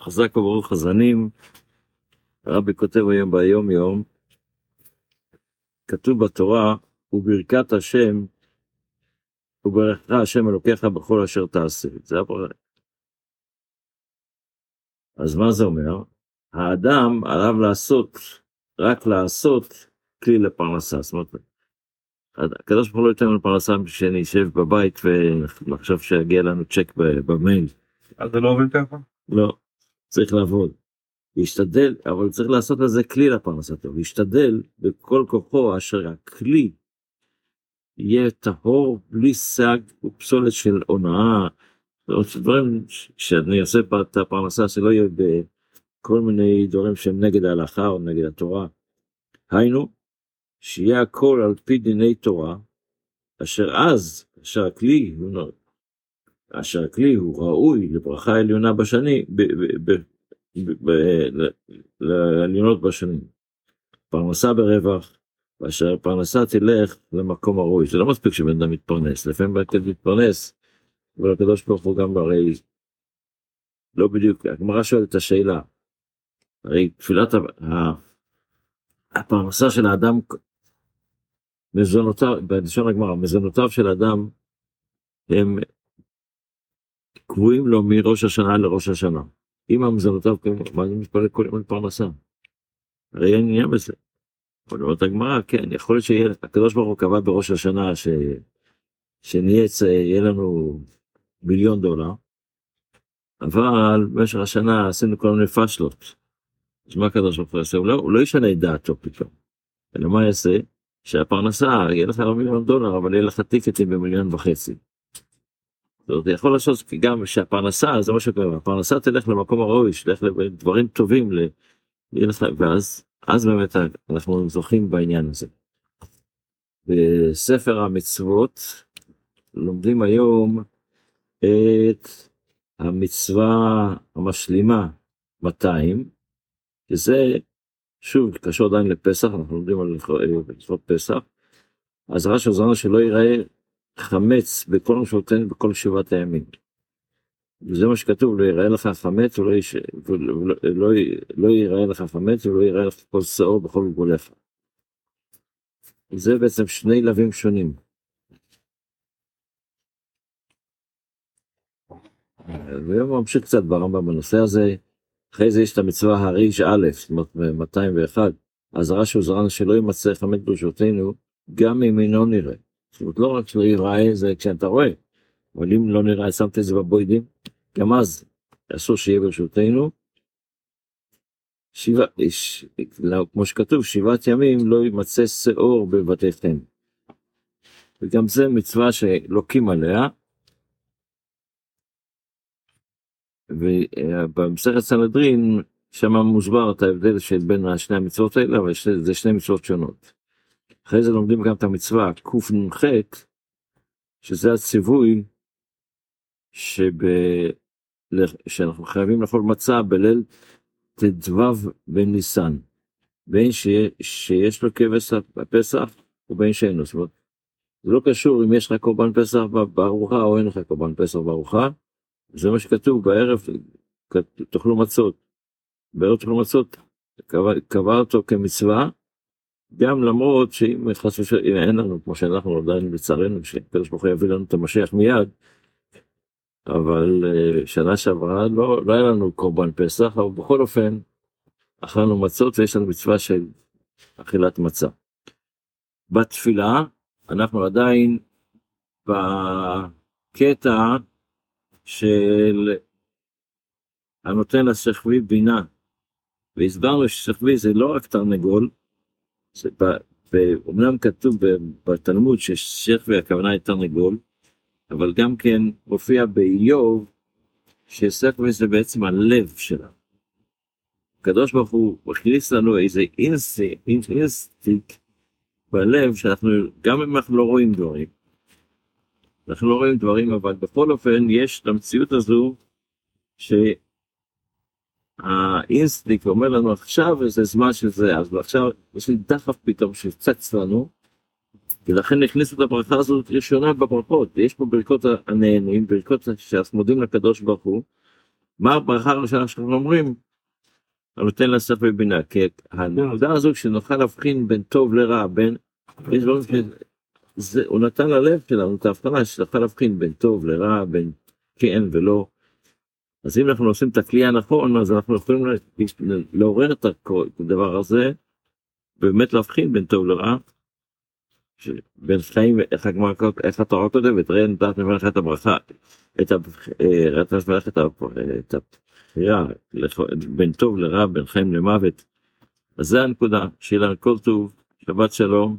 חזק וברוך חזנים, הרבי כותב היום ביום יום, כתוב בתורה, וברכת השם, וברכך השם אלוקיך בכל אשר תעשה. זה הברכה. אז מה זה אומר? האדם עליו לעשות, רק לעשות כלי לפרנסה. זאת אומרת, הקדוש ברוך הוא לא ייתן לנו פרנסה שאני אשב בבית ונחשוב שיגיע לנו צ'ק במייל. אז זה לא עובד ככה? לא, צריך לעבוד. להשתדל, אבל צריך לעשות לזה כלי לפרנסתו, להשתדל בכל כוחו אשר הכלי יהיה טהור בלי סג ופסולת של הונאה, דברים שאני אעשה את הפרנסה שלא יהיה בכל מיני דברים שהם נגד ההלכה או נגד התורה. היינו, שיהיה הכל על פי דיני תורה, אשר אז, אשר הכלי הוא אשר הכלי הוא ראוי לברכה עליונה בשני, לעליונות בשנים. פרנסה ברווח, ואשר פרנסה תלך למקום הראוי. זה לא מספיק שבן אדם מתפרנס, לפעמים בן מתפרנס, אבל הקדוש ברוך הוא גם הרי לא בדיוק, הגמרא שואלת את השאלה, הרי תפילת הפרנסה של האדם, מזונותיו, בלשון הגמרא, מזונותיו של האדם הם קבועים לו מראש השנה לראש השנה. אם המזונותיו, מה זה מתפלל כל יום לפרנסה? הרי אין עניין בזה. אבל אומרת הגמרא, כן, יכול להיות שהקדוש ברוך הוא קבע בראש השנה ש... שנהיה, יהיה לנו מיליון דולר, אבל במשך השנה עשינו כל מיני פאשלות. אז מה הקדוש ברוך הוא יעשה? הוא לא, הוא לא ישנה את דעתו פתאום. אלא מה יעשה? שהפרנסה, יהיה לך מיליון דולר, אבל יהיה לך טיקטים במיליון וחצי. אומרת, יכול לעשות גם שהפרנסה, זה מה שקורה, הפרנסה תלך למקום הראוי, שתלך לדברים טובים, ל... ואז אז באמת אנחנו זוכים בעניין הזה. בספר המצוות לומדים היום את המצווה המשלימה 200, שזה שוב קשור עדיין לפסח, אנחנו לומדים על מצוות פסח, אז רש"י עוזרנו שלא ייראה חמץ בכל משמעותינו בכל שבעת הימים. וזה מה שכתוב, לא יראה לך חמץ ולא, יש... ולא לא, לא יראה לך חמץ ולא יראה לך כל שאור בכל גבוליך. זה בעצם שני לווים שונים. והיום ממשיך קצת ברמב"ם בנושא הזה, אחרי זה יש את המצווה הריש א', זאת אומרת 201, אזהרה שהוזרן שלא יימצא חמץ ברשותנו, גם אם אינו נראה. זאת לא רק שלא ייראה זה כשאתה רואה, אבל אם לא נראה, שמת את זה בבוידים, גם אז אסור שיהיה ברשותנו. שבע, ש, כמו שכתוב, שבעת ימים לא יימצא שאור בבתיכם. וגם זה מצווה שלוקים עליה. ובמסכת סנהדרין, שם מוסבר את ההבדל של בין שני המצוות האלה, אבל זה שני מצוות שונות. אחרי זה לומדים גם את המצווה קנ"ח, שזה הציווי שב... שאנחנו חייבים לאכול מצה בליל ט"ו בניסן, בין שיה, שיש לו כבש הפסח ובין שאין לו. זאת אומרת, זה לא קשור אם יש לך קורבן פסח בארוחה או אין לך קורבן פסח בארוחה, זה מה שכתוב בערב תאכלו מצות. בערב תאכלו מצות, קבע, קבע אותו כמצווה, גם למרות שאם חס ושלום אין לנו כמו שאנחנו עדיין לצערנו שקדוש ברוך הוא יביא לנו את המשיח מיד אבל אה, שנה שעברה לא, לא היה לנו קורבן פסח, אבל בכל אופן אכלנו מצות ויש לנו מצווה של אכילת מצה. בתפילה אנחנו עדיין בקטע של הנותן לשכבי בינה. והסברנו ששכבי זה לא רק תרנגול, אומנם כתוב בתלמוד ששכבי הכוונה היא תרנגול, אבל גם כן מופיע באיוב שספר זה בעצם הלב שלנו. הקדוש ברוך הוא מכניס לנו איזה אינסטינקט בלב שאנחנו, גם אם אנחנו לא רואים דברים, אנחנו לא רואים דברים, אבל בכל אופן יש למציאות הזו שהאינסטינקט אומר לנו עכשיו זה זמן של זה, אז עכשיו יש לי דחף פתאום שצץ לנו, ולכן הכניסו את הברכה הזאת ראשונה בברכות, ויש פה ברכות הנהנים, ברכות שאנחנו מודים לקדוש ברוך הוא, מה הברכה הראשונה שאנחנו אומרים? הנותן שכל ובינה, כי הנקודה הזו שנוכל להבחין בין טוב לרע, בין, יש. זה, הוא נתן ללב שלנו את ההבחנה שנוכל להבחין בין טוב לרע, בין כן ולא. אז אם אנחנו עושים את הכלי הנכון, אז אנחנו יכולים לעורר את הדבר הזה, ובאמת להבחין בין טוב לרע. בין חיים, איך הגמרא, איך התורה כותבת, ראה נתת ממך את הברכה, את הבחירה, בין טוב לרע, בין חיים למוות. אז זה הנקודה, שיהיה לנו כל טוב, שבת שלום.